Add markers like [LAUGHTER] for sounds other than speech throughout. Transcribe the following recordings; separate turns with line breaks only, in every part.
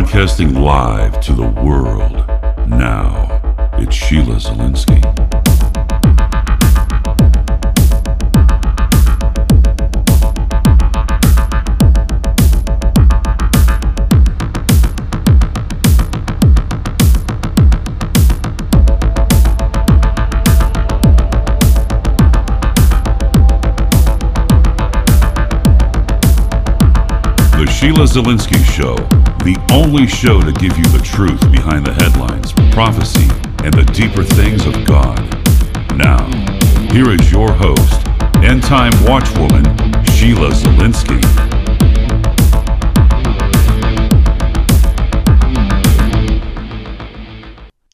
Broadcasting live to the world. Now, it's Sheila Zilinsky. The Sheila Zilinsky Show, the only show to give you the truth behind the headlines, prophecy, and the deeper things of God. Now, here is your host, end time watchwoman, Sheila Zilinsky.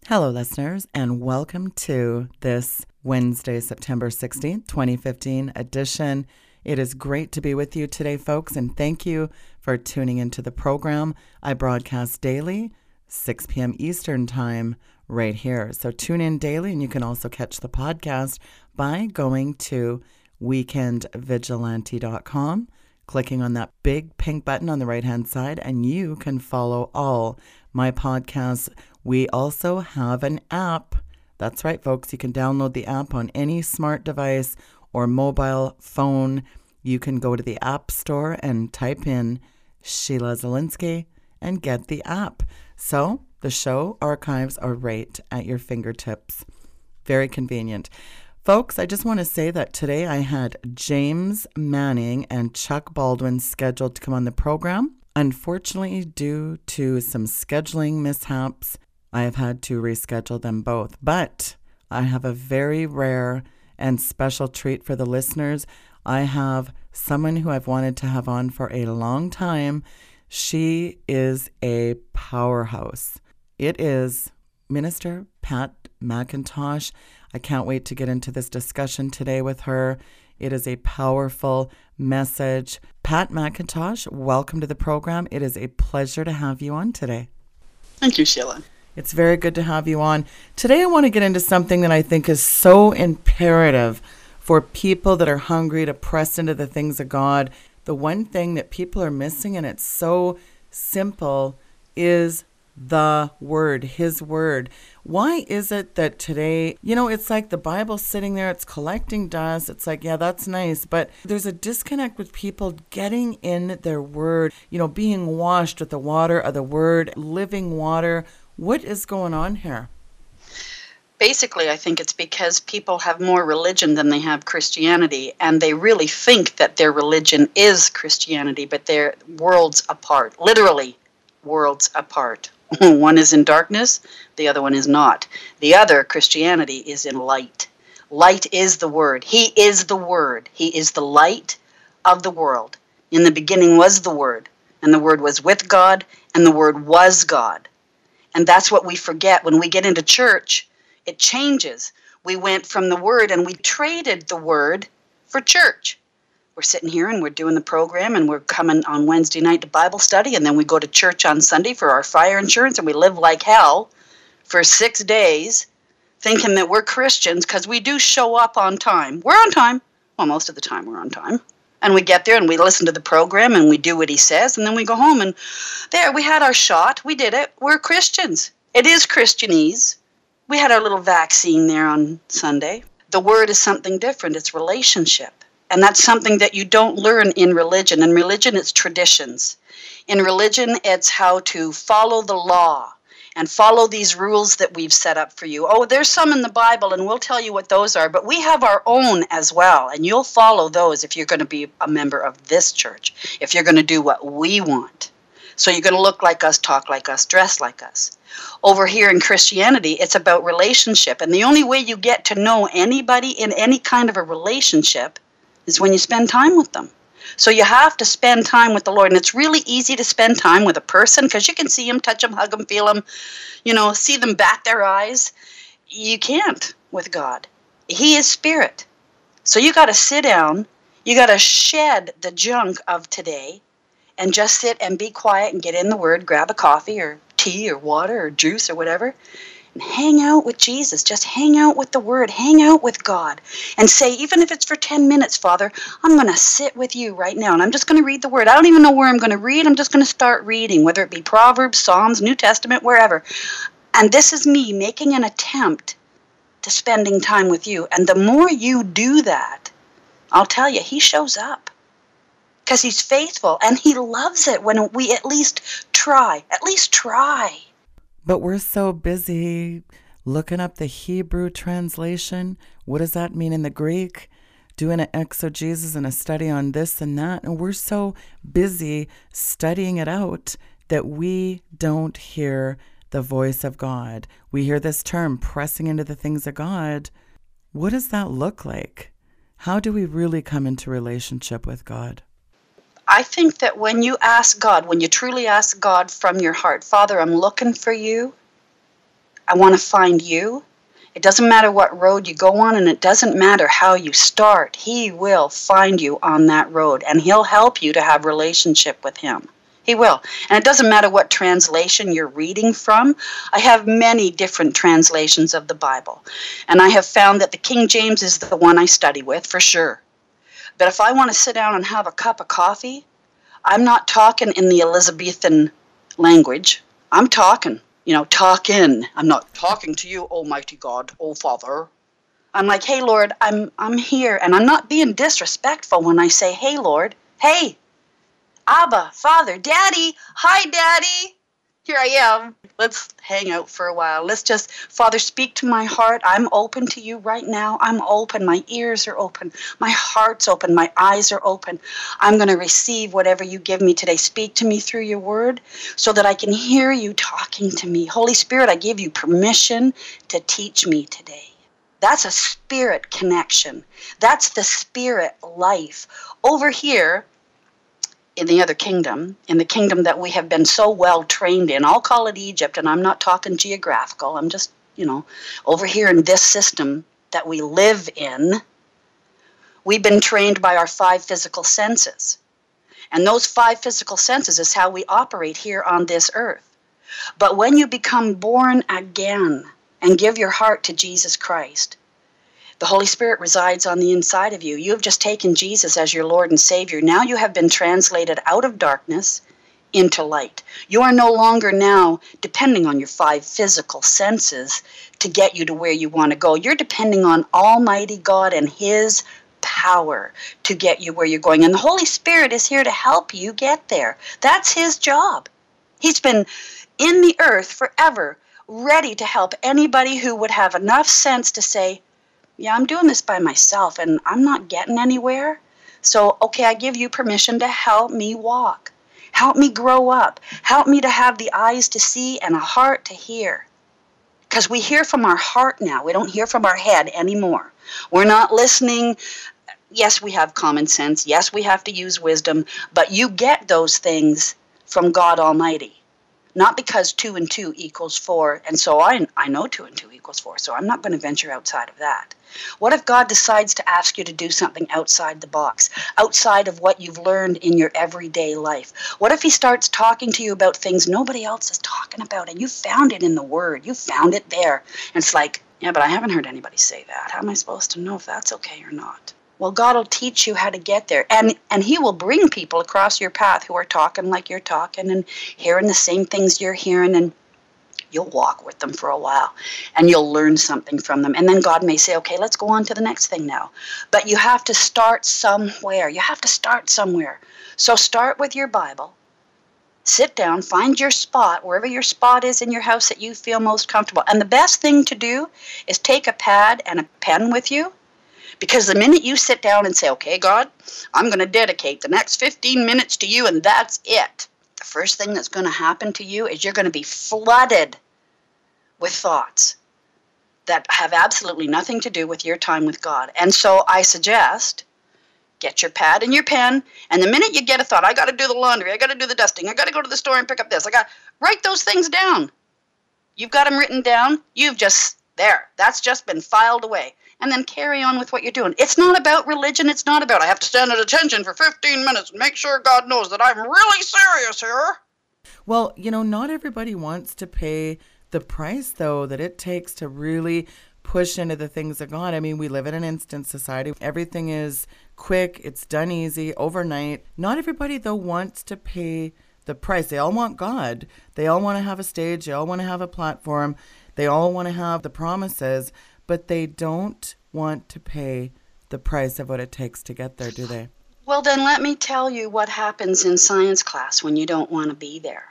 Hello, listeners, and welcome to this Wednesday, September 16th, 2015 edition. It is great to be with you today, folks, and thank you for tuning into the program. I broadcast daily, 6 p.m. Eastern Time, right here. So tune in daily, and you can also catch the podcast by going to weekendvigilante.com, clicking on that big pink button on the right hand side, and you can follow all my podcasts. We also have an app. That's right, folks. You can download the app on any smart device or mobile phone. You can go to the App Store and type in Sheila Zilinsky and get the app. So the show archives are right at your fingertips. Very convenient. Folks, I just want to say that today I had James Manning and Chuck Baldwin scheduled to come on the program. Unfortunately, due to some scheduling mishaps, I have had to reschedule them both. But I have a very rare and special treat for the listeners. I have someone who I've wanted to have on for a long time. She is a powerhouse. It is Minister Pat McIntosh. I can't wait to get into this discussion today with her. It is a powerful message. Pat McIntosh, welcome to the program. It is a pleasure to have you on today.
Thank you, Sheila.
It's very good to have you on. Today, I want to get into something that I think is so imperative for people that are hungry to press into the things of God. The one thing that people are missing, and it's so simple, is the Word, His Word. Why is it that today, you know, it's like the Bible's sitting there, it's collecting dust. It's like, yeah, that's nice. But there's a disconnect with people getting in their Word, you know, being washed with the water of the Word, living water. What is going on here?
Basically, I think it's because people have more religion than they have Christianity, and they really think that their religion is Christianity, but they're worlds apart, literally worlds apart. [LAUGHS] one is in darkness, the other one is not. The other, Christianity, is in light. Light is the Word. He is the Word. He is the light of the world. In the beginning was the Word, and the Word was with God, and the Word was God. And that's what we forget when we get into church. It changes. We went from the Word and we traded the Word for church we're sitting here and we're doing the program and we're coming on Wednesday night to Bible study and then we go to church on Sunday for our fire insurance and we live like hell for six days thinking that we're Christians because we do show up on time. We're on time. Well, most of the time we're on time. And we get there and we listen to the program and we do what he says and then we go home and there we had our shot. We did it. We're Christians. It is Christianese. We had our little vaccine there on Sunday. The word is something different. It's relationship. And that's something that you don't learn in religion. In religion, it's traditions. In religion, it's how to follow the law and follow these rules that we've set up for you. Oh, there's some in the Bible, and we'll tell you what those are, but we have our own as well, and you'll follow those if you're going to be a member of this church, if you're going to do what we want. So you're going to look like us, talk like us, dress like us. Over here in Christianity, it's about relationship, and the only way you get to know anybody in any kind of a relationship is when you spend time with them. So you have to spend time with the Lord. And it's really easy to spend time with a person because you can see them, touch them, hug them, feel them, you know, see them bat their eyes. You can't with God. He is spirit. So you got to sit down, you got to shed the junk of today and just sit and be quiet and get in the Word, grab a coffee or tea or water or juice or whatever, and hang out with Jesus. Just hang out with the Word, hang out with God, and say, even if it's for 10 minutes, Father, I'm going to sit with you right now, and I'm just going to read the Word. I don't even know where I'm going to read. I'm just going to start reading, whether it be Proverbs, Psalms, New Testament, wherever. And this is me making an attempt to spending time with you. And the more you do that, I'll tell you, He shows up because He's faithful and He loves it when we at least try. At least try.
But we're so busy looking up the Hebrew translation. What does that mean in the Greek? Doing an exegesis and a study on this and that. And we're so busy studying it out that we don't hear the voice of God. We hear this term, pressing into the things of God. What does that look like? How do we really come into relationship with God?
I think that when you ask God, when you truly ask God from your heart, Father, I'm looking for you. I want to find you. It doesn't matter what road you go on, and it doesn't matter how you start. He will find you on that road, and He'll help you to have relationship with Him. He will. And it doesn't matter what translation you're reading from. I have many different translations of the Bible. And I have found that the King James is the one I study with for sure. But if I want to sit down and have a cup of coffee, I'm not talking in the Elizabethan language. I'm talking, you know, talking. I'm not talking to you, Almighty God, oh Father. I'm like, hey Lord, I'm I'm here, and I'm not being disrespectful when I say, hey Lord, hey, Abba, Father, Daddy, hi Daddy here I am. Let's hang out for a while. Let's just, Father, speak to my heart. I'm open to you right now. I'm open. My ears are open. My heart's open. My eyes are open. I'm going to receive whatever you give me today. Speak to me through your word so that I can hear you talking to me. Holy Spirit, I give you permission to teach me today. That's a spirit connection. That's the spirit life. Over here, in the other kingdom, in the kingdom that we have been so well trained in. I'll call it Egypt, and I'm not talking geographical. I'm just, you know, over here in this system that we live in, we've been trained by our five physical senses. And those five physical senses is how we operate here on this earth. But when you become born again and give your heart to Jesus Christ, the Holy Spirit resides on the inside of you. You have just taken Jesus as your Lord and Savior. Now you have been translated out of darkness into light. You are no longer now depending on your five physical senses to get you to where you want to go. You're depending on Almighty God and His power to get you where you're going. And the Holy Spirit is here to help you get there. That's His job. He's been in the earth forever, ready to help anybody who would have enough sense to say, yeah, I'm doing this by myself and I'm not getting anywhere. So, okay, I give you permission to help me walk. Help me grow up. Help me to have the eyes to see and a heart to hear. Because we hear from our heart now. We don't hear from our head anymore. We're not listening. Yes, we have common sense. Yes, we have to use wisdom. But you get those things from God Almighty not because two and two equals four, and so I, I know two and two equals four, so I'm not going to venture outside of that. What if God decides to ask you to do something outside the box, outside of what you've learned in your everyday life? What if He starts talking to you about things nobody else is talking about, and you found it in the Word, you found it there, and it's like, yeah, but I haven't heard anybody say that. How am I supposed to know if that's okay or not? Well, God will teach you how to get there. And and he will bring people across your path who are talking like you're talking and hearing the same things you're hearing and you'll walk with them for a while and you'll learn something from them. And then God may say, "Okay, let's go on to the next thing now." But you have to start somewhere. You have to start somewhere. So start with your Bible. Sit down, find your spot, wherever your spot is in your house that you feel most comfortable. And the best thing to do is take a pad and a pen with you because the minute you sit down and say, okay, God, I'm going to dedicate the next 15 minutes to you and that's it, the first thing that's going to happen to you is you're going to be flooded with thoughts that have absolutely nothing to do with your time with God. And so I suggest get your pad and your pen and the minute you get a thought i got to do the laundry i got to do the dusting i got to go to the store and pick up this i got write those things down. You've got them written down. You've just there that's just been filed away and then carry on with what you're doing. It's not about religion. It's not about I have to stand at attention for 15 minutes and make sure God knows that I'm really serious here.
Well, you know, not everybody wants to pay the price, though, that it takes to really push into the things of God. I mean, we live in an instant society. Everything is quick, it's done easy, overnight. Not everybody, though, wants to pay the price. They all want God. They all want to have a stage. They all want to have a platform. They all want to have the promises, but they don't want to pay the price of what it takes to get there, do they?
Well, then let me tell you what happens in science class when you don't want to be there.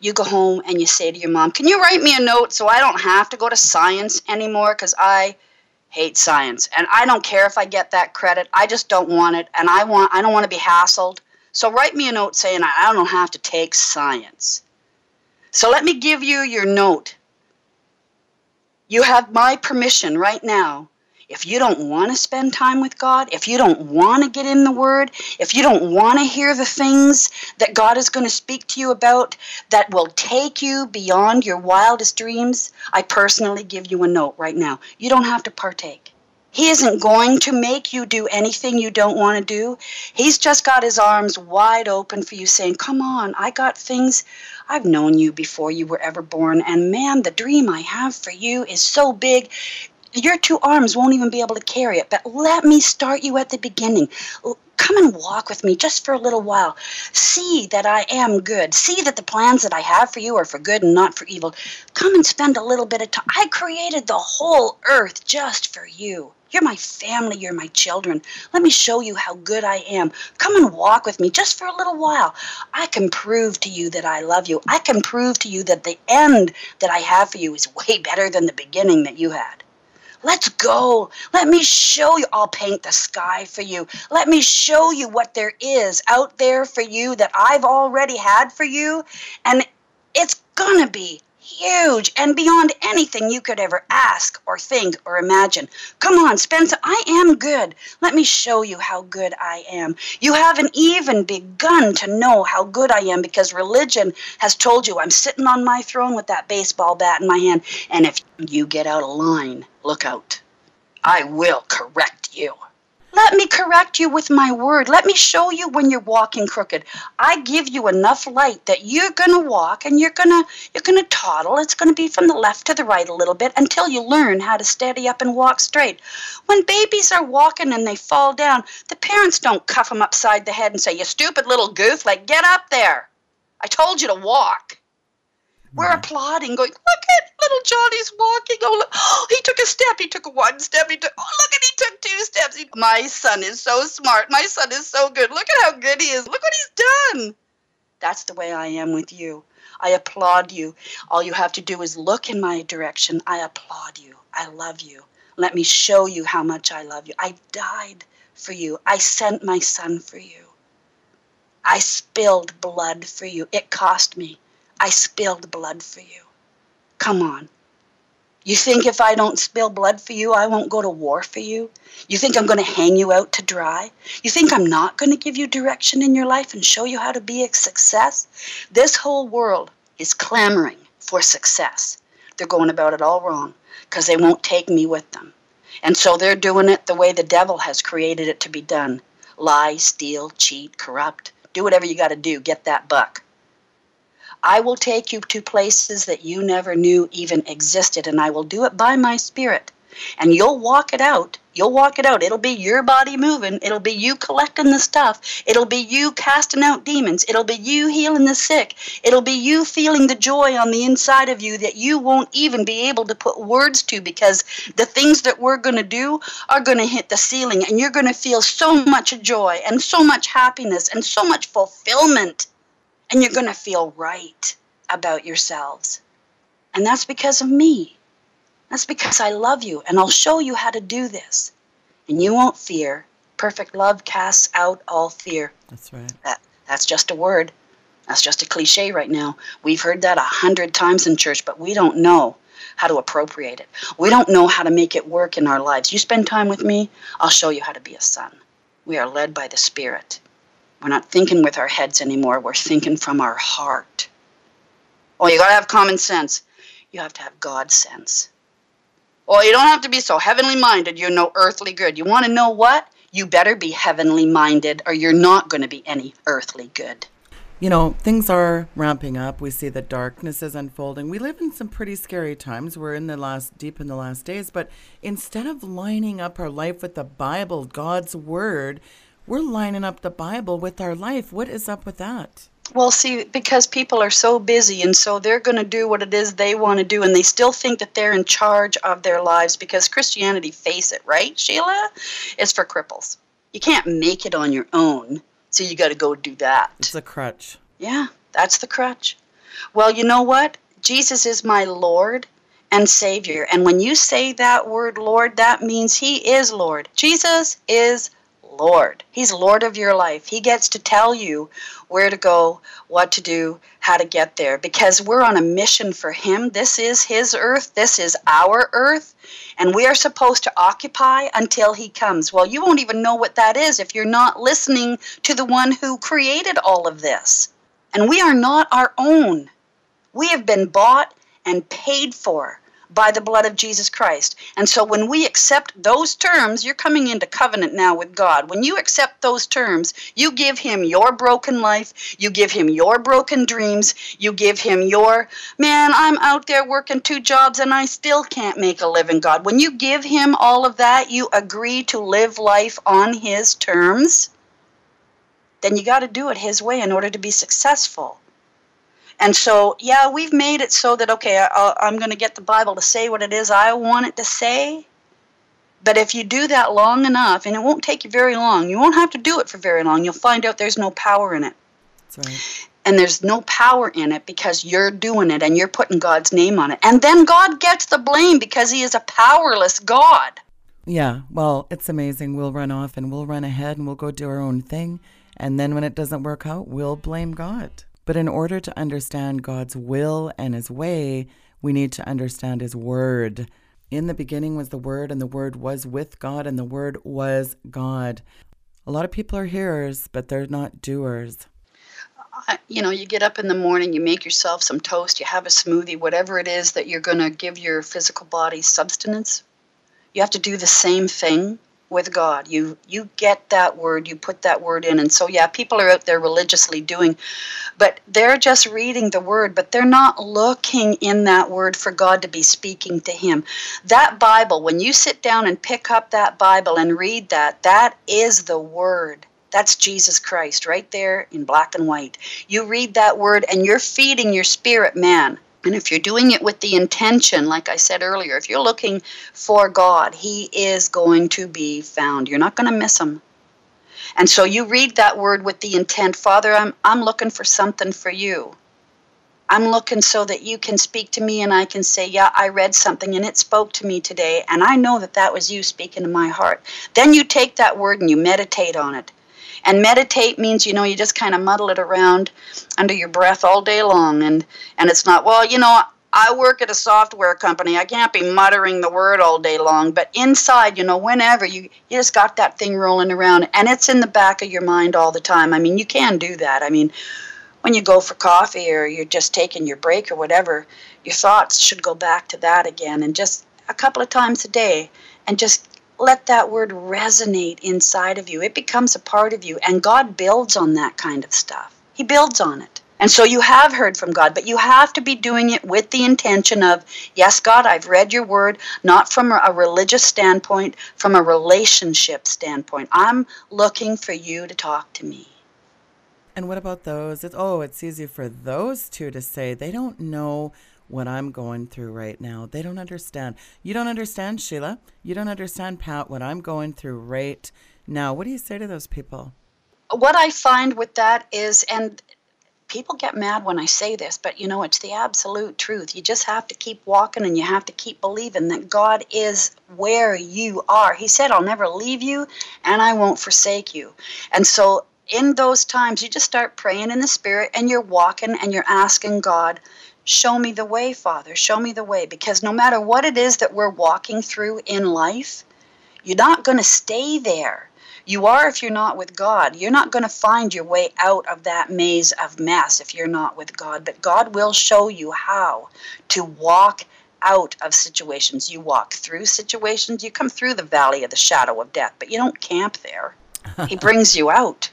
You go home and you say to your mom, Can you write me a note so I don't have to go to science anymore? Because I hate science and I don't care if I get that credit. I just don't want it and I want I don't want to be hassled. So write me a note saying I don't have to take science. So let me give you your note. You have my permission right now if you don't want to spend time with God, if you don't want to get in the Word, if you don't want to hear the things that God is going to speak to you about that will take you beyond your wildest dreams, I personally give you a note right now. You don't have to partake. He isn't going to make you do anything you don't want to do. He's just got his arms wide open for you, saying, Come on, I got things. I've known you before you were ever born, and man, the dream I have for you is so big your two arms won't even be able to carry it. But let me start you at the beginning. Come and walk with me just for a little while. See that I am good. See that the plans that I have for you are for good and not for evil. Come and spend a little bit of time. I created the whole earth just for you. You're my family, you're my children. Let me show you how good I am. Come and walk with me just for a little while. I can prove to you that I love you. I can prove to you that the end that I have for you is [LAUGHS] way better than the beginning that you had. Let's go. Let me show you. I'll paint the sky for you. Let me show you what there is out there for you that I've already had for you. And it's going to be huge and beyond anything you could ever ask or think or imagine. Come on, Spencer, I am good. Let me show you how good I am. You haven't even begun to know how good I am because religion has told you I'm sitting on my throne with that baseball bat in my hand, and if you get out of line, look out. I will correct you. Let me correct you with my word. Let me show you when you're walking crooked. I give you enough light that you're going to walk and you're going to you're going to toddle. It's going to be from the left to the right a little bit until you learn how to steady up and walk straight. When babies are walking and they fall down, the parents don't cuff them upside the head and say, "You stupid little goof, like get up there. I told you to walk." We're mm-hmm. applauding, going, look at little Johnny's walking. Oh, look. oh, [GASPS] he took a step. He took one step. He took, oh, look at he took two steps. He, my son is so smart. My son is so good. Look at how good he is. Look what he's done. That's the way I am with you. I applaud you. All you have to do is look in my direction. I applaud you. I love you. Let me show you how much I love you. I died for you. I sent my son for you. I spilled blood for you. It cost me. I spilled blood for you. Come on. You think if I don't spill blood for you, I won't go to war for you? You think I'm going to hang you out to dry? You think I'm not going to give you direction in your life and show you how to be a success? This whole world is clamoring for success. They're going about it all wrong because they won't take me with them. And so they're doing it the way the devil has created it to be done lie, steal, cheat, corrupt. Do whatever you got to do, get that buck. I will take you to places that you never knew even existed, and I will do it by my spirit. And you'll walk it out. You'll walk it out. It'll be your body moving. It'll be you collecting the stuff. It'll be you casting out demons. It'll be you healing the sick. It'll be you feeling the joy on the inside of you that you won't even be able to put words to because the things that we're going to do are going to hit the ceiling and you're going to feel so much joy and so much happiness and so much fulfillment and you're going to feel right about yourselves. And that's because of me. That's because I love you, and I'll show you how to do this. And you won't fear. Perfect love casts out all fear.
That's right.
That, that's just a word. That's just a cliche right now. We've heard that a hundred times in church, but we don't know how to appropriate it. We don't know how to make it work in our lives. You spend time with me, I'll show you how to be a son. We are led by the Spirit. We're not thinking with our heads anymore. We're thinking from our heart. Oh, you got to have common sense. You have to have God sense. Oh, you don't have to be so heavenly minded. You're no earthly good. You want to know what? You better be heavenly minded or you're not going to be any earthly good.
you know, things are ramping up. We see the darkness is unfolding. We live in some pretty scary times. We're in the last, deep in the last days. But instead of lining up our life with the Bible, God's Word, we're lining up the Bible with our life. What is up with that?
Well, see, because people are so busy and so they're going to do what it is they want to do and they still think that they're in charge of their lives because Christianity, face it, right, Sheila, is for cripples. You can't make it on your own. So you got to go do that.
It's a crutch.
Yeah, that's the crutch. Well, you know what? Jesus is my Lord and Savior. And when you say that word Lord, that means He is Lord. Jesus is Lord. He's Lord of your life. He gets to tell you where to go, what to do, how to get there because we're on a mission for Him. This is His earth, this is our earth, and we are supposed to occupy until He comes. Well, you won't even know what that is if you're not listening to the one who created all of this. And we are not our own. We have been bought and paid for by the blood of Jesus Christ. And so when we accept those terms, you're coming into covenant now with God. When you accept those terms, you give him your broken life, you give him your broken dreams, you give him your, man, I'm out there working two jobs and I still can't make a living, God. When you give him all of that, you agree to live life on his terms, then you got to do it his way in order to be successful. And so, yeah, we've made it so that, okay, I, I'm going to get the Bible to say what it is I want it to say. But if you do that long enough, and it won't take you very long, you won't have to do it for very long, you'll find out there's no power in it.
That's right.
And there's no power in it because you're doing it and you're putting God's name on it. And then God gets the blame because He is a powerless God.
Yeah, well, it's amazing. We'll run off and we'll run ahead and we'll go do our own thing. And then when it doesn't work out, we'll blame God. But in order to understand God's will and His way, we need to understand His Word. In the beginning was the Word, and the Word was with God, and the Word was God. A lot of people are hearers, but they're not doers.
You know, you get up in the morning, you make yourself some toast, you have a smoothie, whatever it is that you're going to give your physical body substance. You have to do the same thing with God. You you get that word, you put that word in, and so yeah, people are out there religiously doing, but they're just reading the word, but they're not looking in that word for God to be speaking to him. That Bible, when you sit down and pick up that Bible and read that, that is the word. That's Jesus Christ right there in black and white. You read that word and you're feeding your spirit man and if you're doing it with the intention, like I said earlier, if you're looking for God, He is going to be found. You're not going to miss Him. And so you read that word with the intent, Father, I'm, I'm looking for something for you. I'm looking so that you can speak to me and I can say, Yeah, I read something and it spoke to me today, and I know that that was you speaking to my heart. Then you take that word and you meditate on it. And meditate means, you know, you just kind of muddle it around under your breath all day long. And, and it's not, well, you know, I work at a software company. I can't be muttering the word all day long. But inside, you know, whenever you, you just got that thing rolling around and it's in the back of your mind all the time. I mean, you can do that. I mean, when you go for coffee or you're just taking your break or whatever, your thoughts should go back to that again and just a couple of times a day and just let that word resonate inside of you. It becomes a part of you, and God builds on that kind of stuff. He builds on it. And so you have heard from God, but you have to be doing it with the intention of, yes, God, I've read your word, not from a religious standpoint, from a relationship standpoint. I'm looking for you to talk to me.
And what about those? It's, oh, it's easy for those two to say they don't know what I'm going through right now. They don't understand. You don't understand, Sheila. You don't understand, Pat, what I'm going through right now. What do you say to those people?
What I find with that is, and people get mad when I say this, but you know, it's the absolute truth. You just have to keep walking and you have to keep believing that God is where you are. He said, I'll never leave you and I won't forsake you. And so, in those times, you just start praying in the Spirit and you're walking and you're asking God Show me the way, Father. Show me the way. Because no matter what it is that we're walking through in life, you're not going to stay there. You are if you're not with God. You're not going to find your way out of that maze of mess if you're not with God. But God will show you how to walk out of situations. You walk through situations. You come through the valley of the shadow of death, but you don't camp there. he [LAUGHS] brings you out.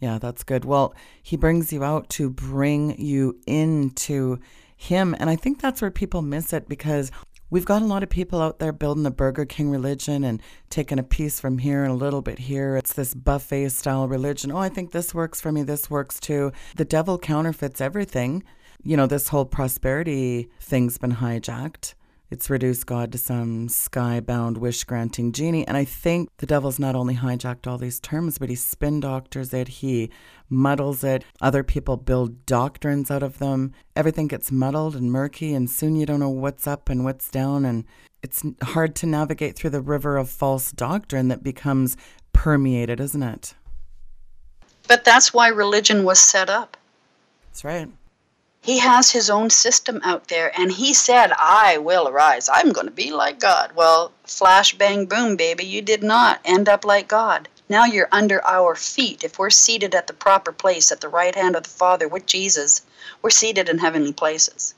Yeah, that's good. Well, he brings you out to bring you into him. And I think that's where people miss it because we've got a lot of people out there building the Burger King religion and taking a piece from here and a little bit here. It's this buffet style religion. Oh, I think this works for me. This works too. The devil counterfeits everything. You know, this whole prosperity thing's been hijacked. It's reduced God to some sky-bound wish-granting genie. And I think the devil's not only hijacked all these terms, but he spin doctors it, he muddles it. Other people build doctrines out of them. Everything gets muddled and murky, and soon you don't know what's up and what's down. And it's hard to navigate through the river of false doctrine that becomes permeated, isn't it?
But that's why religion was set up.
That's right.
He has his own system out there, and he said, I will arise. I'm going to be like God. Well, flash, bang, boom, baby, you did not end up like God. Now you're under our feet. If we're seated at the proper place at the right hand of the Father with Jesus, we're seated in heavenly places.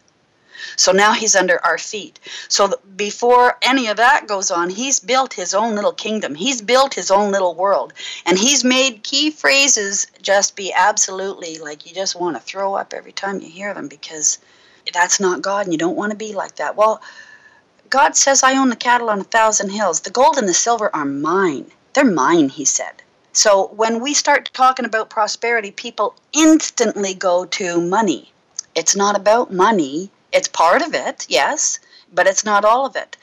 So now he's under our feet. So before any of that goes on, he's built his own little kingdom. He's built his own little world. And he's made key phrases just be absolutely like you just want to throw up every time you hear them because that's not God and you don't want to be like that. Well, God says, I own the cattle on a thousand hills. The gold and the silver are mine. They're mine, he said. So when we start talking about prosperity, people instantly go to money. It's not about money. It's part of it, yes, but it's not all of it.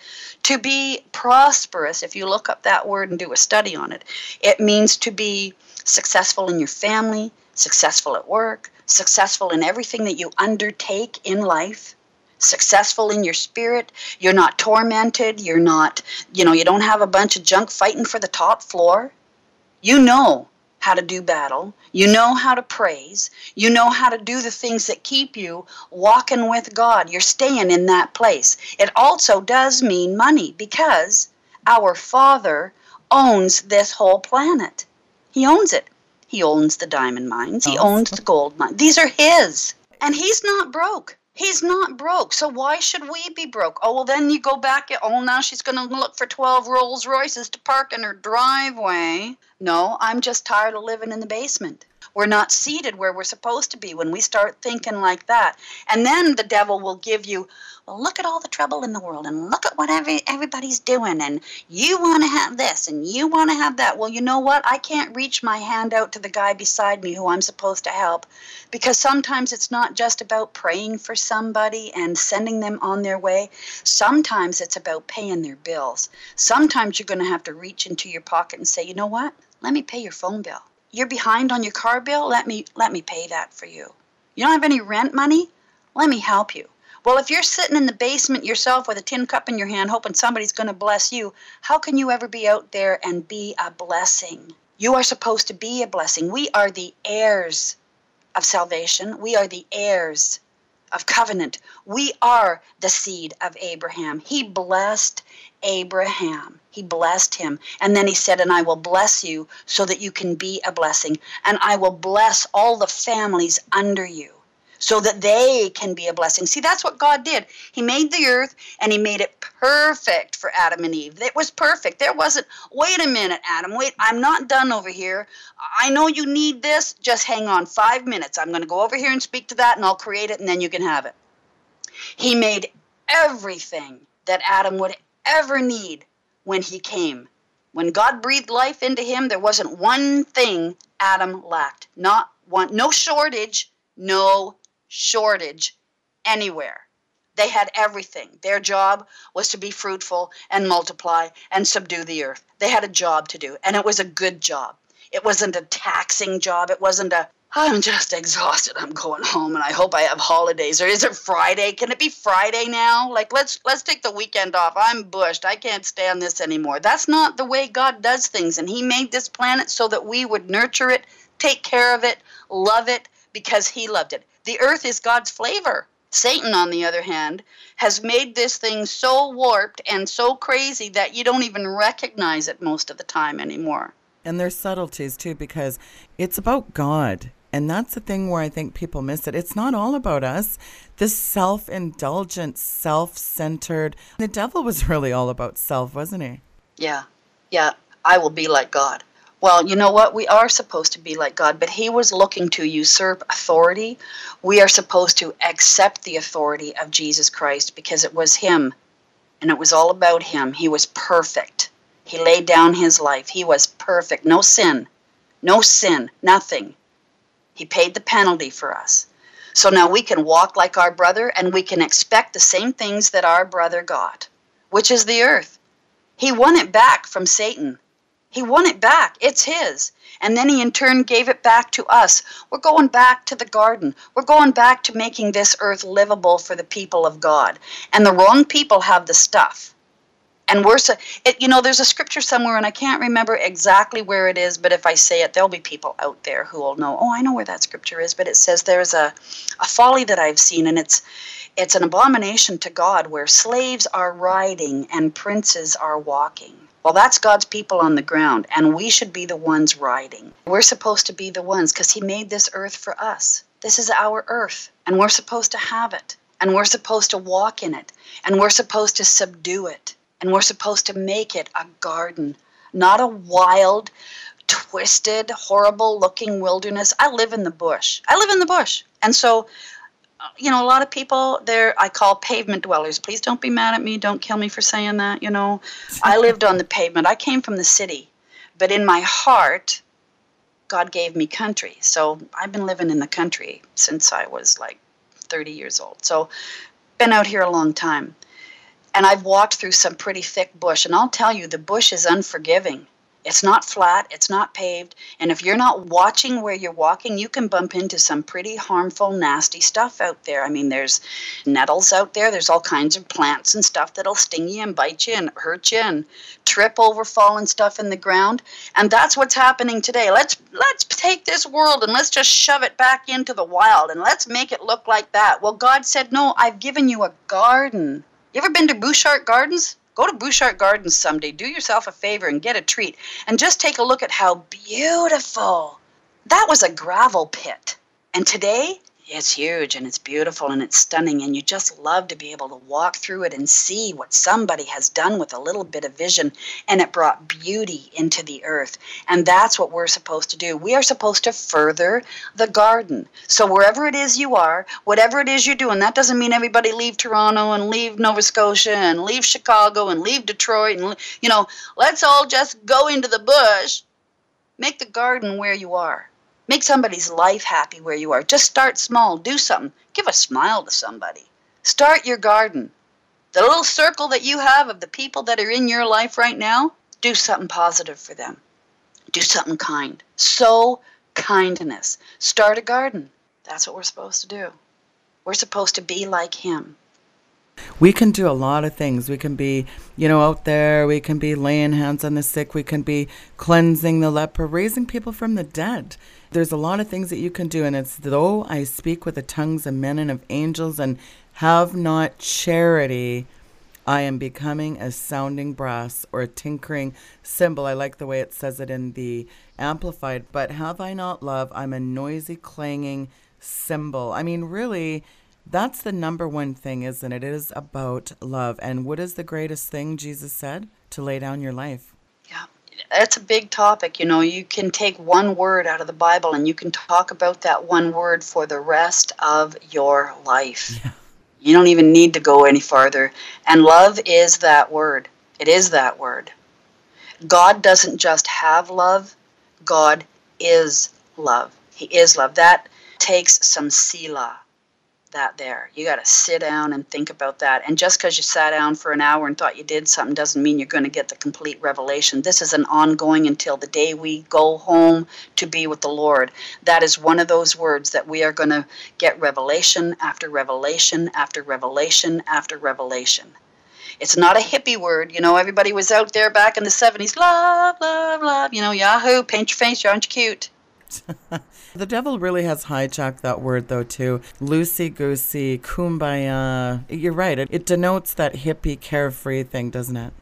To be prosperous, if you look up that word and do a study on it, it means to be successful in your family, successful at work, successful in everything that you undertake in life, successful in your spirit. You're not tormented. You're not, you know, you don't have a bunch of junk fighting for the top floor. You know how to do battle. You know how to praise. You know how to do the things that keep you walking with God. You're staying in that place. It also does mean money because our Father owns this whole planet. He owns it. He owns the diamond mines. He oh. owns the gold mines. These are his. And he's not broke. He's not broke. So why should we be broke? Oh, well, then you go back. Oh, now she's going to look for 12 Rolls Royces to park in her driveway. No, I'm just tired of living in the basement. We're not seated where we're supposed to be when we start thinking like that. And then the devil will give you, well, look at all the trouble in the world and look at what every, everybody's doing. And you want to have this and you want to have that. Well, you know what? I can't reach my hand out to the guy beside me who I'm supposed to help because sometimes it's not just about praying for somebody and sending them on their way. Sometimes it's about paying their bills. Sometimes you're going to have to reach into your pocket and say, you know what? Let me pay your phone bill you're behind on your car bill let me let me pay that for you. You don't have any rent money? Let me help you. Well if you're sitting in the basement yourself with a tin cup in your hand hoping somebody's going to bless you how can you ever be out there and be a blessing? You are supposed to be a blessing. We are the heirs of salvation. We are the heirs of covenant. We are the seed of abraham. He blessed Abraham. He blessed him. And then he said, And I will bless you so that you can be a blessing. And I will bless all the families under you so that they can be a blessing. See, that's what God did. He made the earth and he made it perfect for Adam and Eve. It was perfect. There wasn't, wait a minute, Adam, wait, I'm not done over here. I know you need this. Just hang on five minutes. I'm going to go over here and speak to that and I'll create it and then you can have it. He made everything that Adam would ever need when he came. When God breathed life into him, there wasn't one thing Adam lacked. Not one, no shortage, no shortage anywhere. They had everything. Their job was to be fruitful and multiply and subdue the earth. They had a job to do, and it was a good job. It wasn't a taxing job. It wasn't a I'm just exhausted. I'm going home and I hope I have holidays. Or is it Friday? Can it be Friday now? Like let's let's take the weekend off. I'm bushed. I can't stand this anymore. That's not the way God does things and he made this planet so that we would nurture it, take care of it, love it because he loved it. The earth is God's flavor. Satan, on the other hand, has made this thing so warped and so crazy that you don't even recognize it most of the time anymore.
And there's subtleties too, because it's about God. And that's the thing where I think people miss it. It's not all about us. This self indulgent, self centered. The devil was [LAUGHS] really all about self, wasn't he?
Yeah. Yeah. I will be like God. Well, you know what? We are supposed to be like God, but He was looking to usurp authority. We are supposed to accept the authority of Jesus Christ because it was Him and it was all about Him. He was perfect. He laid down His life. He was perfect. No sin. No sin. Nothing. He paid the penalty for us. So now we can walk like our brother and we can expect the same things that our brother got, which is the earth. He won it back from Satan. He won it back. It's his. And then he in turn gave it back to us. We're going back to the garden. We're going back to making this earth livable for the people of God. And the wrong people have the stuff. And we're so, it, you know, there's a scripture somewhere, and I can't remember exactly where it is, but if I say it, there'll be people out there who will know, oh, I know where that scripture is, but it says there's a, a folly that I've seen, and it's, it's an abomination to God where slaves are riding and princes are walking. Well, that's God's people on the ground, and we should be the ones riding. We're supposed to be the ones because He made this earth for us. This is our earth, and we're supposed to have it, and we're supposed to walk in it, and we're supposed to subdue it, and we're supposed to make it a garden, not a wild, twisted, horrible looking wilderness. I live in the bush. I live in the bush. And so uh, you know, a lot of people there I call pavement dwellers. Please don't be mad at me. Don't kill me for saying that. You know, I [LAUGHS] lived on the pavement. I came from the city, but in my heart, God gave me country. So I've been living in the country since I was like 30 years old. So been out here a long time. And I've walked through some pretty thick bush, and I'll tell you, the bush is unforgiving. It's not flat, it's not paved, and if you're not watching where you're walking, you can bump into some pretty harmful, nasty stuff out there. I mean, there's nettles out there, there's all kinds of plants and stuff that'll sting you and bite you and hurt you and trip over fallen stuff in the ground. And that's what's happening today. Let's let's take this world and let's just shove it back into the wild and let's make it look like that. Well, God said, "No, I've given you a garden." You ever been to Butchart Gardens? Go to Butchart Gardens someday. Do yourself a favor and get a treat. And just take a look at how beautiful. That was a gravel pit. And today, it's huge and it's beautiful and it's stunning and you just love to be able to walk through it and see what somebody has done with a little bit of vision and it brought beauty into the earth. And that's what we're supposed to do. We are supposed to further the garden. So wherever it is you are whatever it is you're doing that doesn't mean everybody leave toronto and leave nova scotia and leave chicago and leave detroit and you know let's all just go into the bush. Make the garden where you are Make somebody's life happy where you are. Just start small. Do something. Give a smile to somebody. Start your garden. The little circle that you have of the people that are in your life right now, do something positive for them. Do something kind. Sow kindness. Start a garden. That's what we're supposed to do. We're supposed to be like Him.
We can do a lot of things. We can be, you know, out there. We can be laying hands on the sick. We can be cleansing the leper, raising people from the dead. There's a lot of things that you can do. And it's though I speak with the tongues of men and of angels and have not charity, I am becoming a sounding brass or a tinkering cymbal. I like the way it says it in the Amplified. But have I not love? I'm a noisy, clanging cymbal. I mean, really that's the number one thing, isn't it? It is about love. And what is the greatest thing Jesus said? To lay down your life.
Yeah, that's a big topic. You know, you can take one word out of the Bible and you can talk about that one word for the rest of your life. Yeah. You don't even need to go any farther. And love is that word. It is that word. God doesn't just have love, God is love. He is love. That takes some selah that there. You got to sit down and think about that. And just because you sat down for an hour and thought you did something doesn't mean you're going to get the complete revelation. This is an ongoing until the day we go home to be with the Lord. That is one of those words that we are going to get revelation after revelation after revelation after revelation. It's not a hippie word. You know, everybody was out there back in the 70s, love, love, love. You know, Yahoo, paint your face, aren't you cute? [LAUGHS]
the devil really has hijacked that word, though, too. Loosey goosey, kumbaya. You're right. It, it denotes that hippie, carefree thing, doesn't it?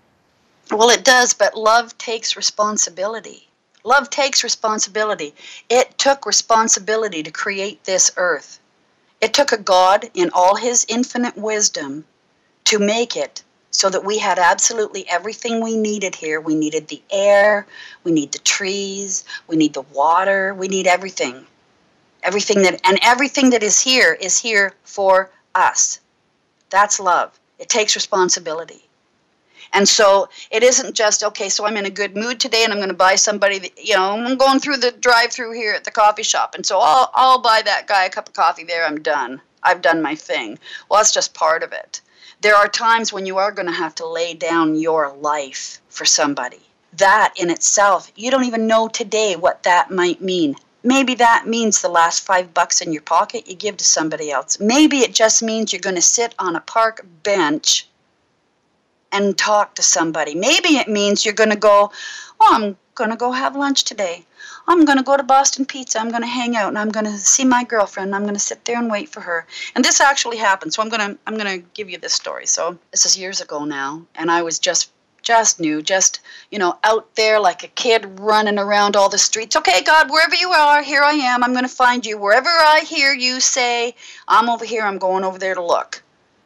Well, it does, but love takes responsibility. Love takes responsibility. It took responsibility to create this earth. It took a God in all his infinite wisdom to make it so that we had absolutely everything we needed here. We needed the air, we need the trees, we need the water, we need everything. Everything that and everything that is here is here for us. That's love. It takes responsibility. And so it isn't just, okay, so I'm in a good mood today and I'm going to buy somebody, you know, I'm going through the drive through here at the coffee shop. And so I'll, I'll buy that guy a cup of coffee there. I'm done. I've done my thing. Well, that's just part of it. There are times when you are going to have to lay down your life for somebody. That in itself, you don't even know today what that might mean. Maybe that means the last five bucks in your pocket you give to somebody else. Maybe it just means you're going to sit on a park bench and talk to somebody. Maybe it means you're going to go, oh, I'm going to go have lunch today. I'm going to go to Boston Pizza. I'm going to hang out and I'm going to see my girlfriend. I'm going to sit there and wait for her. And this actually happened. So I'm going to I'm going to give you this story. So this is years ago now, and I was just just new, just you know, out there like a kid running around all the streets. Okay, God, wherever you are, here I am. I'm going to find you. Wherever I hear you say, I'm over here. I'm going over there to look.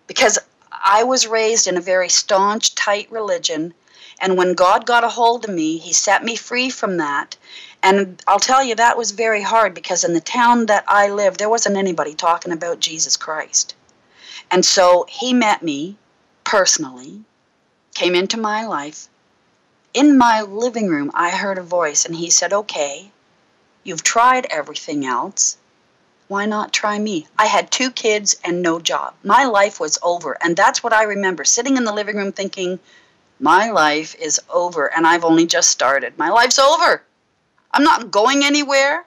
Because I was raised in a very staunch, tight religion. And when God got a hold of me, He set me free from that. And I'll tell you, that was very hard because in the town that I lived, there wasn't anybody talking about Jesus Christ. And so He met me personally, came into my life. In my living room, I heard a voice, and He said, Okay, you've tried everything else why not try me? I had two kids and no job. My life was over. And that's what I remember sitting in the living room thinking, my life is over and I've only just started. My life's over. I'm not going anywhere.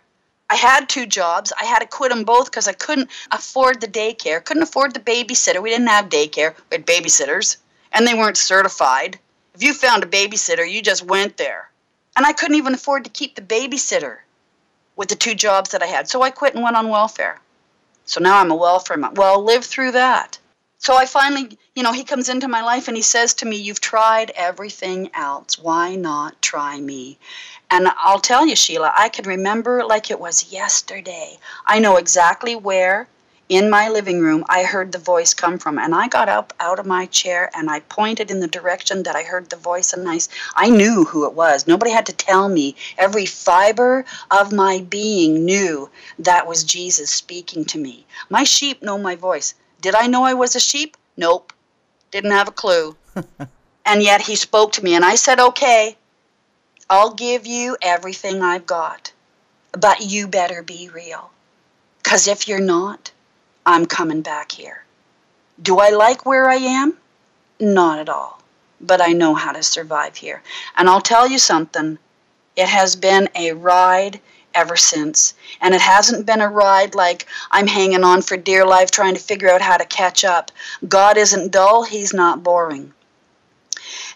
I had two jobs. I had to quit them both because I couldn't afford the daycare, couldn't afford the babysitter. We didn't have daycare, we had babysitters, and they weren't certified. If you found a babysitter, you just went there. And I couldn't even afford to keep the babysitter with the two jobs that I had. So I quit and went on welfare. So now I'm a welfare mom. Well, live through that. So I finally, you know, he comes into my life and he says to me, You've tried everything else. Why not try me? And I'll tell you, Sheila, I can remember like it was yesterday. I know exactly where in my living room I heard the voice come from. And I got up out of my chair and I pointed in the direction that I heard the voice and I, I knew who it was. Nobody had to tell me. Every fiber of my being knew that was Jesus speaking to me. My sheep know my voice. Did I know I was a sheep? Nope. Didn't have a clue. [LAUGHS] and yet he spoke to me and I said, okay, I'll give you everything I've got. But you better be real. Because if you're not, I'm coming back here. Do I like where I am? Not at all. But I know how to survive here. And I'll tell you something it has been a ride ever since. And it hasn't been a ride like I'm hanging on for dear life trying to figure out how to catch up. God isn't dull, He's not boring.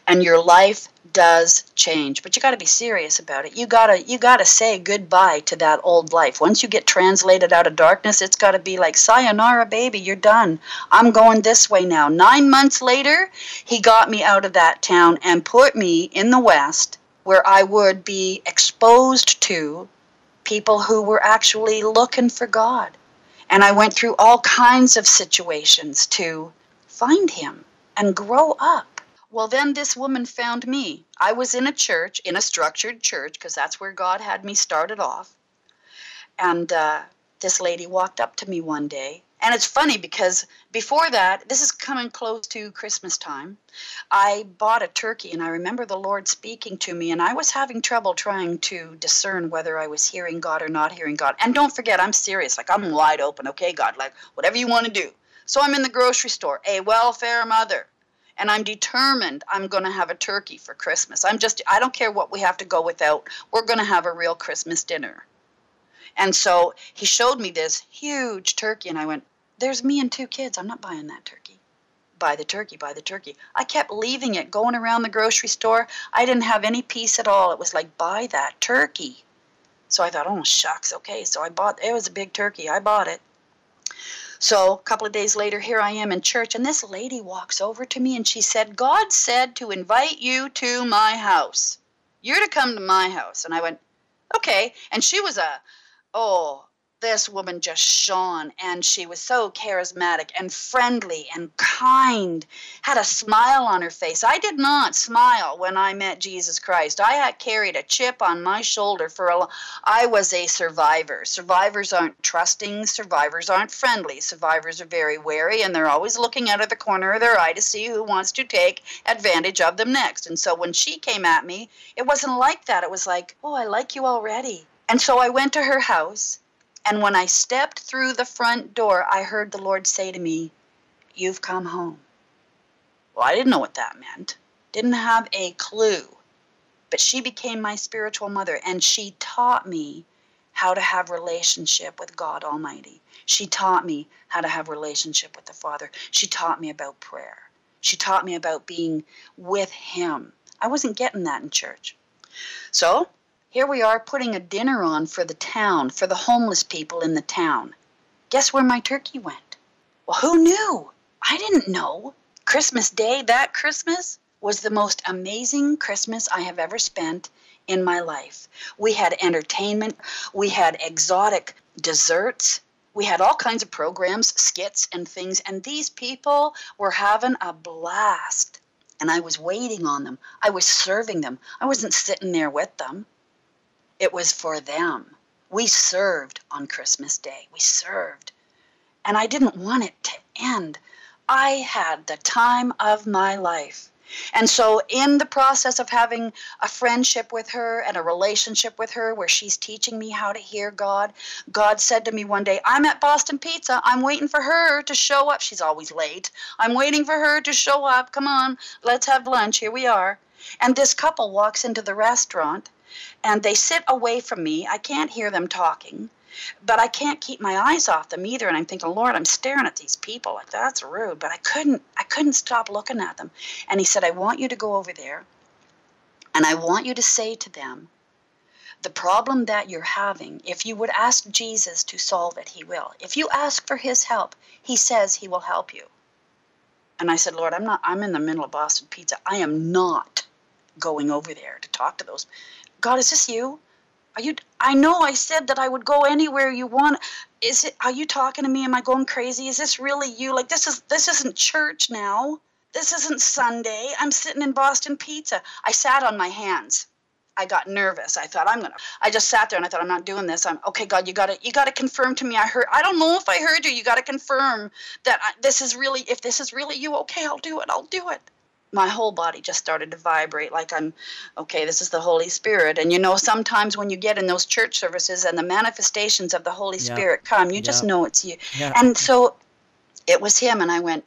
And your life does change but you got to be serious about it. You got to you got to say goodbye to that old life. Once you get translated out of darkness it's got to be like sayonara baby you're done. I'm going this way now. 9 months later he got me out of that town and put me in the west where i would be exposed to people who were actually looking for god. And i went through all kinds of situations to find him and grow up well, then this woman found me. I was in a church, in a structured church, because that's where God had me started off. And uh, this lady walked up to me one day. And it's funny because before that, this is coming close to Christmas time, I bought a turkey and I remember the Lord speaking to me, and I was having trouble trying to discern whether I was hearing God or not hearing God. And don't forget, I'm serious. Like, I'm wide open. Okay, God, like, whatever you want to do. So I'm in the grocery store, a welfare mother and I'm determined I'm going to have a turkey for Christmas. I'm just, I don't care what we have to go without. We're going to have a real Christmas dinner. And so he showed me this huge turkey, and I went, There's me and two kids. I'm not buying that turkey. Buy the turkey, buy the turkey. I kept leaving it, going around the grocery store. I didn't have any peace at all. It was like, Buy that turkey. So I thought, Oh, shucks, okay. So I bought, it was a big turkey. I bought it. So a couple of days later, here I am in church, and this lady walks over to me and she said, God said to invite you to my house. You're to come to my house. And I went, okay. And she was a, oh, this woman just shone and she was so charismatic and friendly and kind had a smile on her face. I did not smile when i met jesus christ. I had carried a chip on my shoulder for a i was a survivor. Survivors aren't trusting survivors aren't friendly. Survivors are very wary and they're always looking out of the corner of their eye to see who wants to take advantage of them next. And so when she came at me it wasn't like that. It was like oh i like you already. And so i went to her house and when I stepped through the front door, I heard the Lord say to me, You've come home. Well, I didn't know what that meant, didn't have a clue. But she became my spiritual mother, and she taught me how to have relationship with God Almighty. She taught me how to have relationship with the Father. She taught me about prayer. She taught me about being with Him. I wasn't getting that in church. So here we are putting a dinner on for the town, for the homeless people in the town. Guess where my turkey went? Well, who knew? I didn't know. Christmas Day, that Christmas, was the most amazing Christmas I have ever spent in my life. We had entertainment, we had exotic desserts, we had all kinds of programs, skits, and things, and these people were having a blast. And I was waiting on them, I was serving them, I wasn't sitting there with them. It was for them. We served on Christmas Day. We served. And I didn't want it to end. I had the time of my life. And so, in the process of having a friendship with her and a relationship with her where she's teaching me how to hear God, God said to me one day, I'm at Boston Pizza. I'm waiting for her to show up. She's always late. I'm waiting for her to show up. Come on, let's have lunch. Here we are. And this couple walks into the restaurant and they sit away from me. I can't hear them talking, but I can't keep my eyes off them either. And I'm thinking, Lord, I'm staring at these people like that's rude, but I couldn't I couldn't stop looking at them. And he said, I want you to go over there and I want you to say to them, the problem that you're having, if you would ask Jesus to solve it, he will. If you ask for his help, he says he will help you. And I said, Lord, I'm not I'm in the middle of Boston Pizza. I am not going over there to talk to those God, is this you? Are you I know I said that I would go anywhere you want. Is it are you talking to me? Am I going crazy? Is this really you? Like this is this isn't church now. This isn't Sunday. I'm sitting in Boston Pizza. I sat on my hands. I got nervous. I thought I'm gonna. I just sat there and I thought I'm not doing this. I'm okay. God, you gotta you gotta confirm to me. I heard. I don't know if I heard you. You gotta confirm that I, this is really. If this is really you, okay, I'll do it. I'll do it my whole body just started to vibrate like I'm okay, this is the Holy Spirit. And you know, sometimes when you get in those church services and the manifestations of the Holy Spirit come, you just know it's you. And so it was him and I went,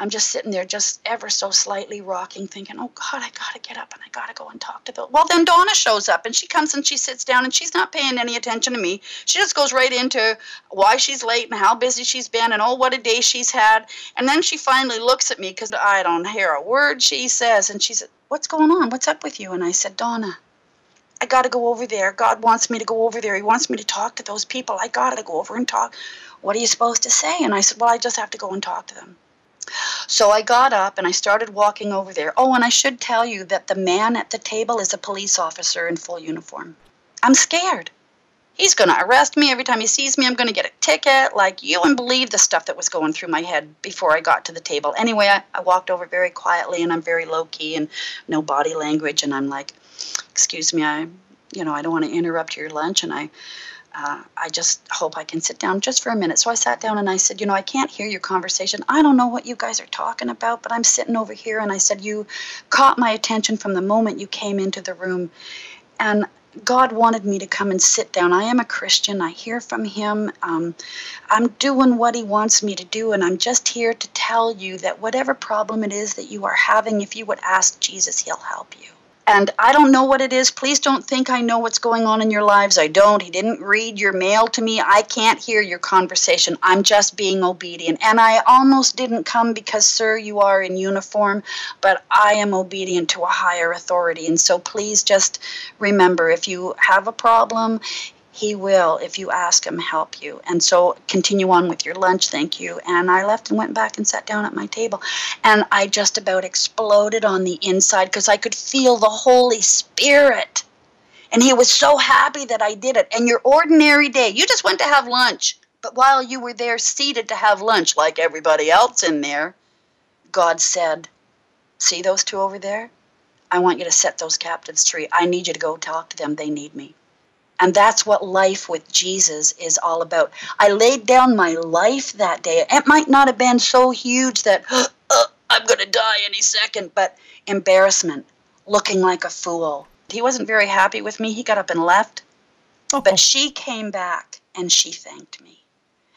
I'm just sitting there, just ever so slightly rocking, thinking, oh God, I got to get up and I got to go and talk to Bill. Well, then Donna shows up and she comes and she sits down and she's not paying any attention to me. She just goes right into why she's late and how busy she's been and oh, what a day she's had. And then she finally looks at me because I don't hear a word she says. And she said, What's going on? What's up with you? And I said, Donna. I got to go over there. God wants me to go over there. He wants me to talk to those people. I got to go over and talk. What are you supposed to say? And I said, Well, I just have to go and talk to them. So I got up and I started walking over there. Oh, and I should tell you that the man at the table is a police officer in full uniform. I'm scared. He's going to arrest me every time he sees me. I'm going to get a ticket. Like, you wouldn't believe the stuff that was going through my head before I got to the table. Anyway, I, I walked over very quietly and I'm very low key and no body language. And I'm like, excuse me, I, you know, I don't want to interrupt your lunch. And I, uh, I just hope I can sit down just for a minute. So I sat down and I said, You know, I can't hear your conversation. I don't know what you guys are talking about, but I'm sitting over here. And I said, You caught my attention from the moment you came into the room. And God wanted me to come and sit down. I am a Christian. I hear from Him. Um, I'm doing what He wants me to do. And I'm just here to tell you that whatever problem it is that you are having, if you would ask Jesus, He'll help you. And I don't know what it is. Please don't think I know what's going on in your lives. I don't. He didn't read your mail to me. I can't hear your conversation. I'm just being obedient. And I almost didn't come because, sir, you are in uniform, but I am obedient to a higher authority. And so please just remember if you have a problem, he will, if you ask him, help you. And so continue on with your lunch, thank you. And I left and went back and sat down at my table. And I just about exploded on the inside because I could feel the Holy Spirit And he was so happy that I did it. And your ordinary day, you just went to have lunch. But while you were there seated to have lunch, like everybody else in there, God said, See those two over there? I want you to set those captives free. I need you to go talk to them. They need me. And that's what life with Jesus is all about. I laid down my life that day. It might not have been so huge that uh, [GASPS] I'm going to die any second, but embarrassment, looking like a fool. He wasn't very happy with me. He got up and left. Oh. But she came back and she thanked me.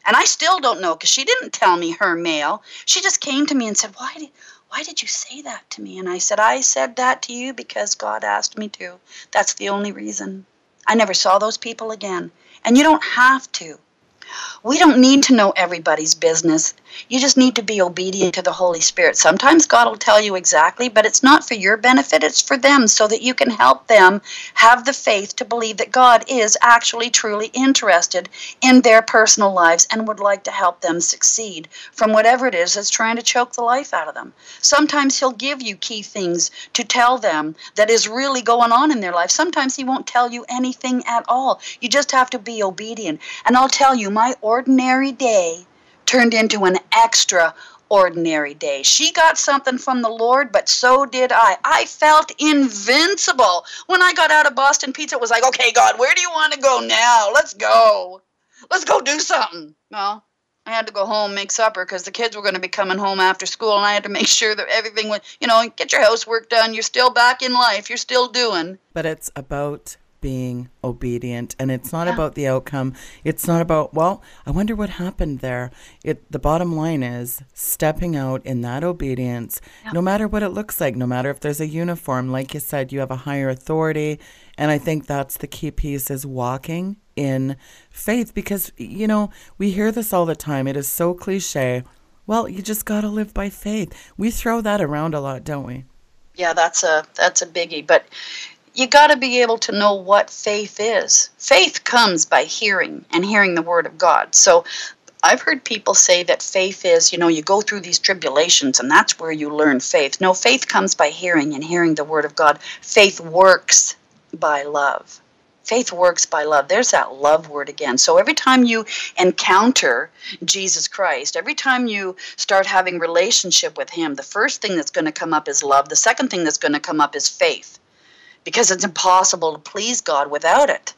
And I still don't know because she didn't tell me her mail. She just came to me and said, "Why did why did you say that to me?" And I said, "I said that to you because God asked me to. That's the only reason." I never saw those people again. And you don't have to. We don't need to know everybody's business. You just need to be obedient to the Holy Spirit. Sometimes God will tell you exactly, but it's not for your benefit, it's for them so that you can help them have the faith to believe that God is actually truly interested in their personal lives and would like to help them succeed from whatever it is that's trying to choke the life out of them. Sometimes He'll give you key things to tell them that is really going on in their life. Sometimes He won't tell you anything at all. You just have to be obedient. And I'll tell you, my ordinary day turned into an extraordinary day. She got something from the Lord, but so did I. I felt invincible. When I got out of Boston Pizza, it was like, okay, God, where do you want to go now? Let's go. Let's go do something. Well, I had to go home, make supper, because the kids were going to be coming home after school, and I had to make [LAUGHS] sure that everything went, you know, get your housework done. You're still back in life. You're still doing.
But it's about being obedient. And it's not yeah. about the outcome. It's not about well i wonder what happened there. It the bottom line is stepping out in that obedience yeah. no matter what it looks like no matter if there's a uniform. Like you said you have a higher authority. And i think that's the key piece is walking in faith because you know we hear this all the time. It is so cliche. Well you just got to live by faith. We throw that around a lot don't we?
Yeah that's a that's a biggie. But you got to be able to know what faith is. Faith comes by hearing and hearing the word of God. So I've heard people say that faith is, you know, you go through these tribulations and that's where you learn faith. No, faith comes by hearing and hearing the word of God. Faith works by love. Faith works by love. There's that love word again. So every time you encounter Jesus Christ, every time you start having relationship with him, the first thing that's going to come up is love. The second thing that's going to come up is faith because it's impossible to please God without it.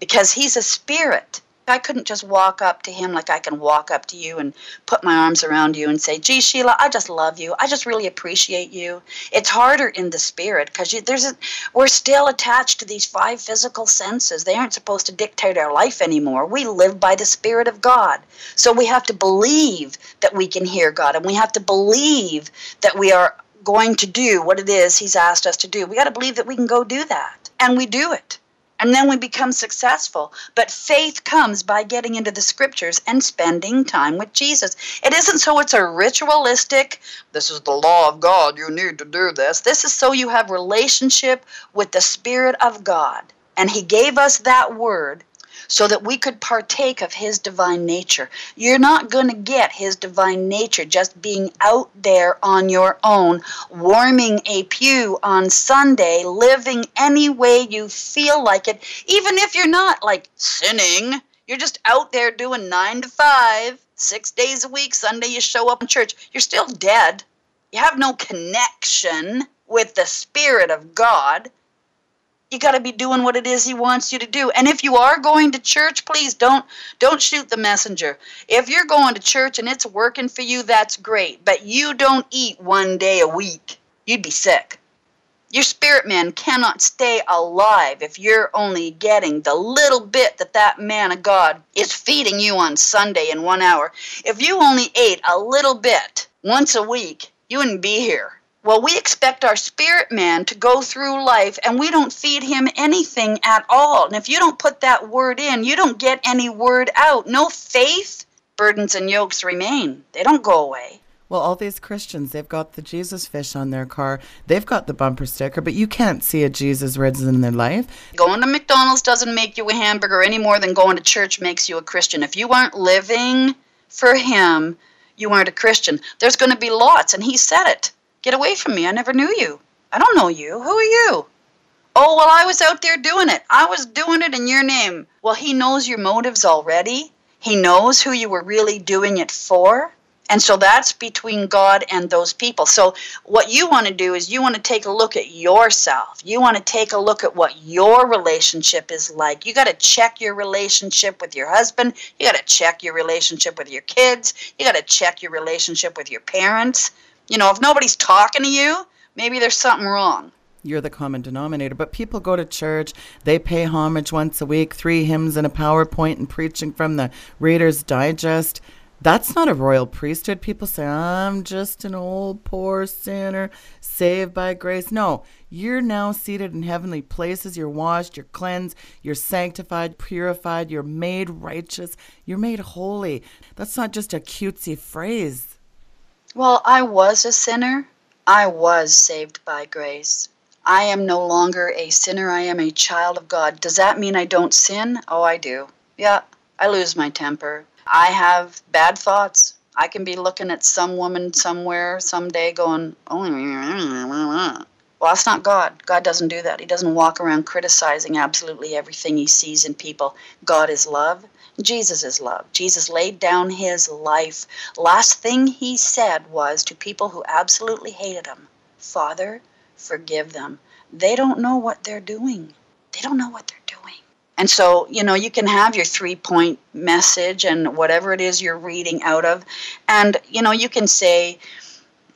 Because He's a spirit. I couldn't just walk up to Him like I can walk up to you and put my arms around you and say, "Gee, Sheila, I just love you. I just really appreciate you." It's harder in the spirit because there's a, we're still attached to these five physical senses. They aren't supposed to dictate our life anymore. We live by the Spirit of God, so we have to believe that we can hear God, and we have to believe that we are going to do what it is He's asked us to do. We got to believe that we can go do that. And we do it. And then we become successful. But faith comes by getting into the scriptures and spending time with Jesus. It isn't so it's a ritualistic, this is the law of God, you need to do this. This is so you have relationship with the Spirit of God. And He gave us that word so that we could partake of His divine nature. You're not going to get His divine nature just being out there on your own, warming a pew on Sunday, living any way you feel like it, even if you're not like sinning. You're just out there doing nine to five, six days a week. Sunday you show up in church. You're still dead. You have no connection with the Spirit of God you got to be doing what it is he wants you to do. And if you are going to church please don't don't shoot the messenger. If you're going to church and it's working for you that's great. But you don't eat one day a week. You'd be sick. Your spirit man cannot stay alive if you're only getting the little bit that that man of god is feeding you on sunday in one hour. If you only ate a little bit once a week you wouldn't be here well, we expect our spirit man to go through life and we don't feed him anything at all. And if you don't put that word in, you don't get any word out. No faith, burdens and yokes remain. They don't go away.
Well, all these Christians, they've got the Jesus fish on their car. They've got the bumper sticker, but you can't see a Jesus risen in their life.
Going to McDonald's doesn't make you a hamburger any more than going to church makes you a Christian. If you aren't living for Him, you aren't a Christian. There's going to be lots, and He said it. Get away from me. I never knew you. I don't know you. Who are you? Oh, well, I was out there doing it. I was doing it in your name. Well, he knows your motives already. He knows who you were really doing it for. And so that's between God and those people. So, what you want to do is you want to take a look at yourself. You want to take a look at what your relationship is like. You got to check your relationship with your husband. You got to check your relationship with your kids. You got to check your relationship with your parents. You know, if nobody's talking to you, maybe there's something wrong
you're the common denominator. But people go to church, they pay homage once a week, three hymns and a PowerPoint and preaching from the Reader's Digest. That's not a royal priesthood. People say, I'm just an old poor sinner saved by grace. No, you're now seated in heavenly places. You're washed, you're cleansed, you're sanctified, purified, you're made righteous, you're made holy. That's not just a cutesy phrase.
Well, I was a sinner. I was saved by grace. I am no longer a sinner. I am a child of God. Does that mean I don't sin? Oh, I do. Yeah, I lose my temper. I have bad thoughts. I can be looking at some woman somewhere someday going, oh, well, that's not God. God doesn't do that. He doesn't walk around criticizing absolutely everything he sees in people. God is love. Jesus is love. Jesus laid down his life. Last thing he said was to people who absolutely hated him Father, forgive them. They don't know what they're doing. They don't know what they're doing. and so, you know, you can have your three point message and whatever it is you're reading out of. And, you know, you can say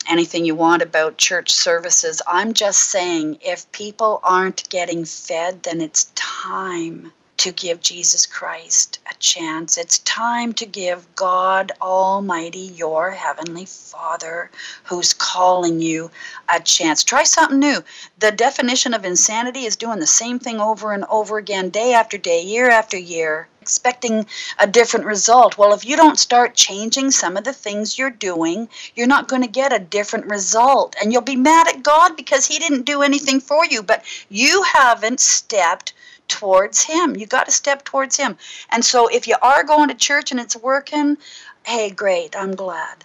anything you want about church services. I'm just saying if people aren't getting fed, then it's time to give Jesus Christ a chance. It's time to give God Almighty, your Heavenly Father, who's calling you, a chance. Try something new. The definition of insanity is doing the same thing over and over again, day after day, year after year, expecting a different result. Well, if you don't start changing some of the things you're doing, you're not going to get a different result. And you'll be mad at God because He didn't do anything for you, but you haven't stepped towards Him. You got to step towards Him. And so if you are going to church and it's working, hey, great, I'm glad.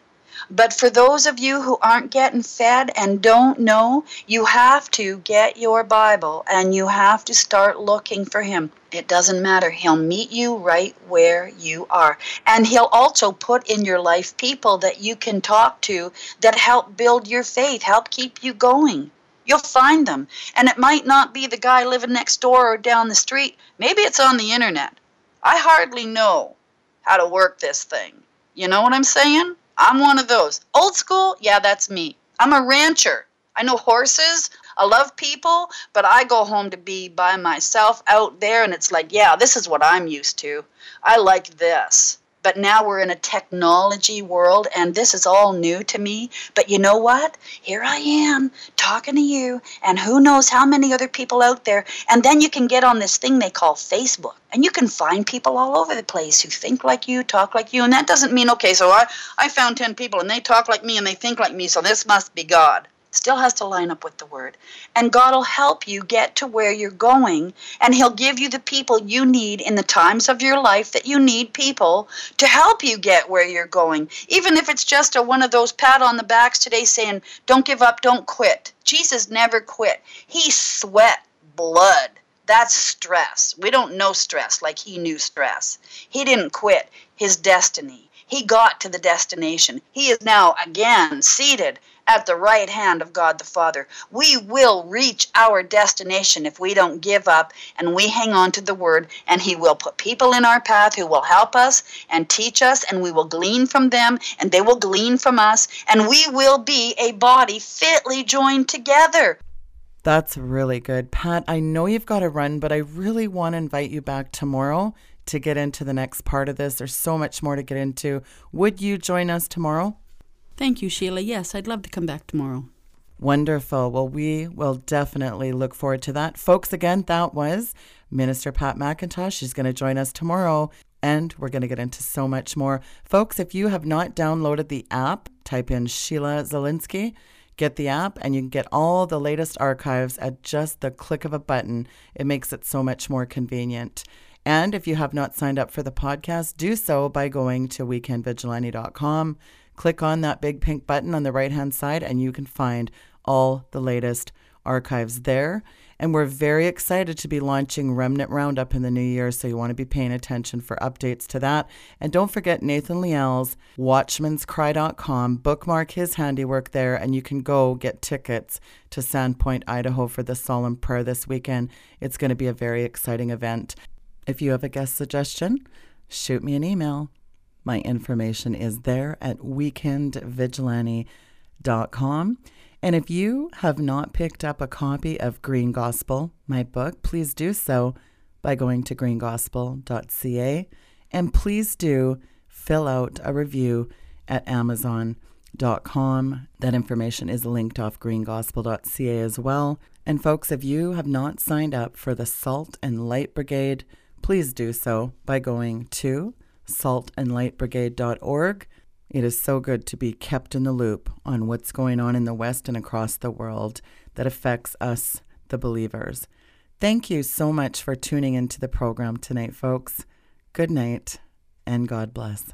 But for those of you who aren't getting fed and don't know, you have to get your Bible and you have to start looking for Him. It doesn't matter. He'll meet you right where you are. And He'll also put in your life people that you can talk to that help build your faith, help keep you going. You'll find them. And it might not be the guy living next door or down the street. Maybe it's on the internet. I hardly know how to work this thing. You know what I'm saying? I'm one of those. Old school? Yeah, that's me. I'm a rancher. I know horses. I love people, but I go home to be by myself out there, and it's like, yeah, this is what I'm used to. I like this. But now we're in a technology world, and this is all new to me. But you know what? Here I am talking to you, and who knows how many other people out there. And then you can get on this thing they call Facebook, and you can find people all over the place who think like you, talk like you. And that doesn't mean, okay, so I, I found 10 people, and they talk like me, and they think like me, so this must be God still has to line up with the word. And God will help you get to where you're going, and He'll give you the people you need in the times of your life that you need people to help you get where you're going. Even if it's just a one of those pat on the backs today saying, Don't give up, don't quit. Jesus never quit. He sweat blood. That's stress. We don't know stress like he knew stress. He didn't quit his destiny. He got to the destination. He is now again seated at the right hand of God the Father. We will reach our destination if we don't give up and we hang on to the Word, and He will put people in our path who will help us and teach us, and we will glean from them, and they will glean from us, and we will be a body fitly joined together.
That's really good. Pat, I know you've got to run, but I really want to invite you back tomorrow to get into the next part of this. There's so much more to get into. Would you join us tomorrow?
Thank you, Sheila. Yes, I'd love to come back tomorrow.
Wonderful. Well, we will definitely look forward to that. Folks, again, that was Minister Pat McIntosh. She's going to join us tomorrow, and we're going to get into so much more. Folks, if you have not downloaded the app, type in Sheila Zilinsky. get the app, and you can get all the latest archives at just the click of a button. It makes it so much more convenient. And if you have not signed up for the podcast, do so by going to weekendvigilante.com Click on that big pink button on the right hand side, and you can find all the latest archives there. And we're very excited to be launching Remnant Roundup in the new year, so you want to be paying attention for updates to that. And don't forget Nathan Leal's watchmanscry.com. Bookmark his handiwork there, and you can go get tickets to Sandpoint, Idaho for the Solemn Prayer this weekend. It's going to be a very exciting event. If you have a guest suggestion, shoot me an email. My information is there at weekendvigilante.com. And if you have not picked up a copy of Green Gospel, my book, please do so by going to greengospel.ca. And please do fill out a review at amazon.com. That information is linked off greengospel.ca as well. And folks, if you have not signed up for the Salt and Light Brigade, please do so by going to saltandlightbrigade.org. It is so good to be kept in the loop on what's going on in the West and across the world that affects us, the believers. Thank you so much for tuning into the program tonight, folks. Good night and God bless.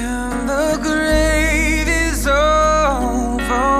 and the grave is overwhelmed.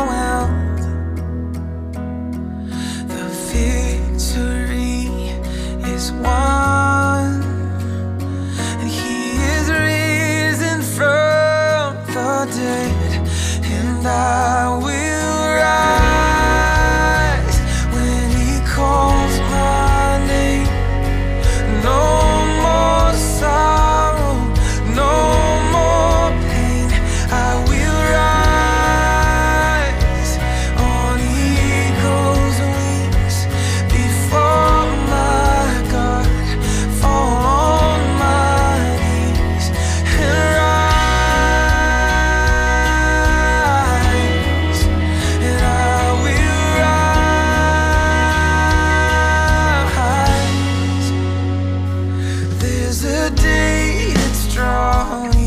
day it's drawn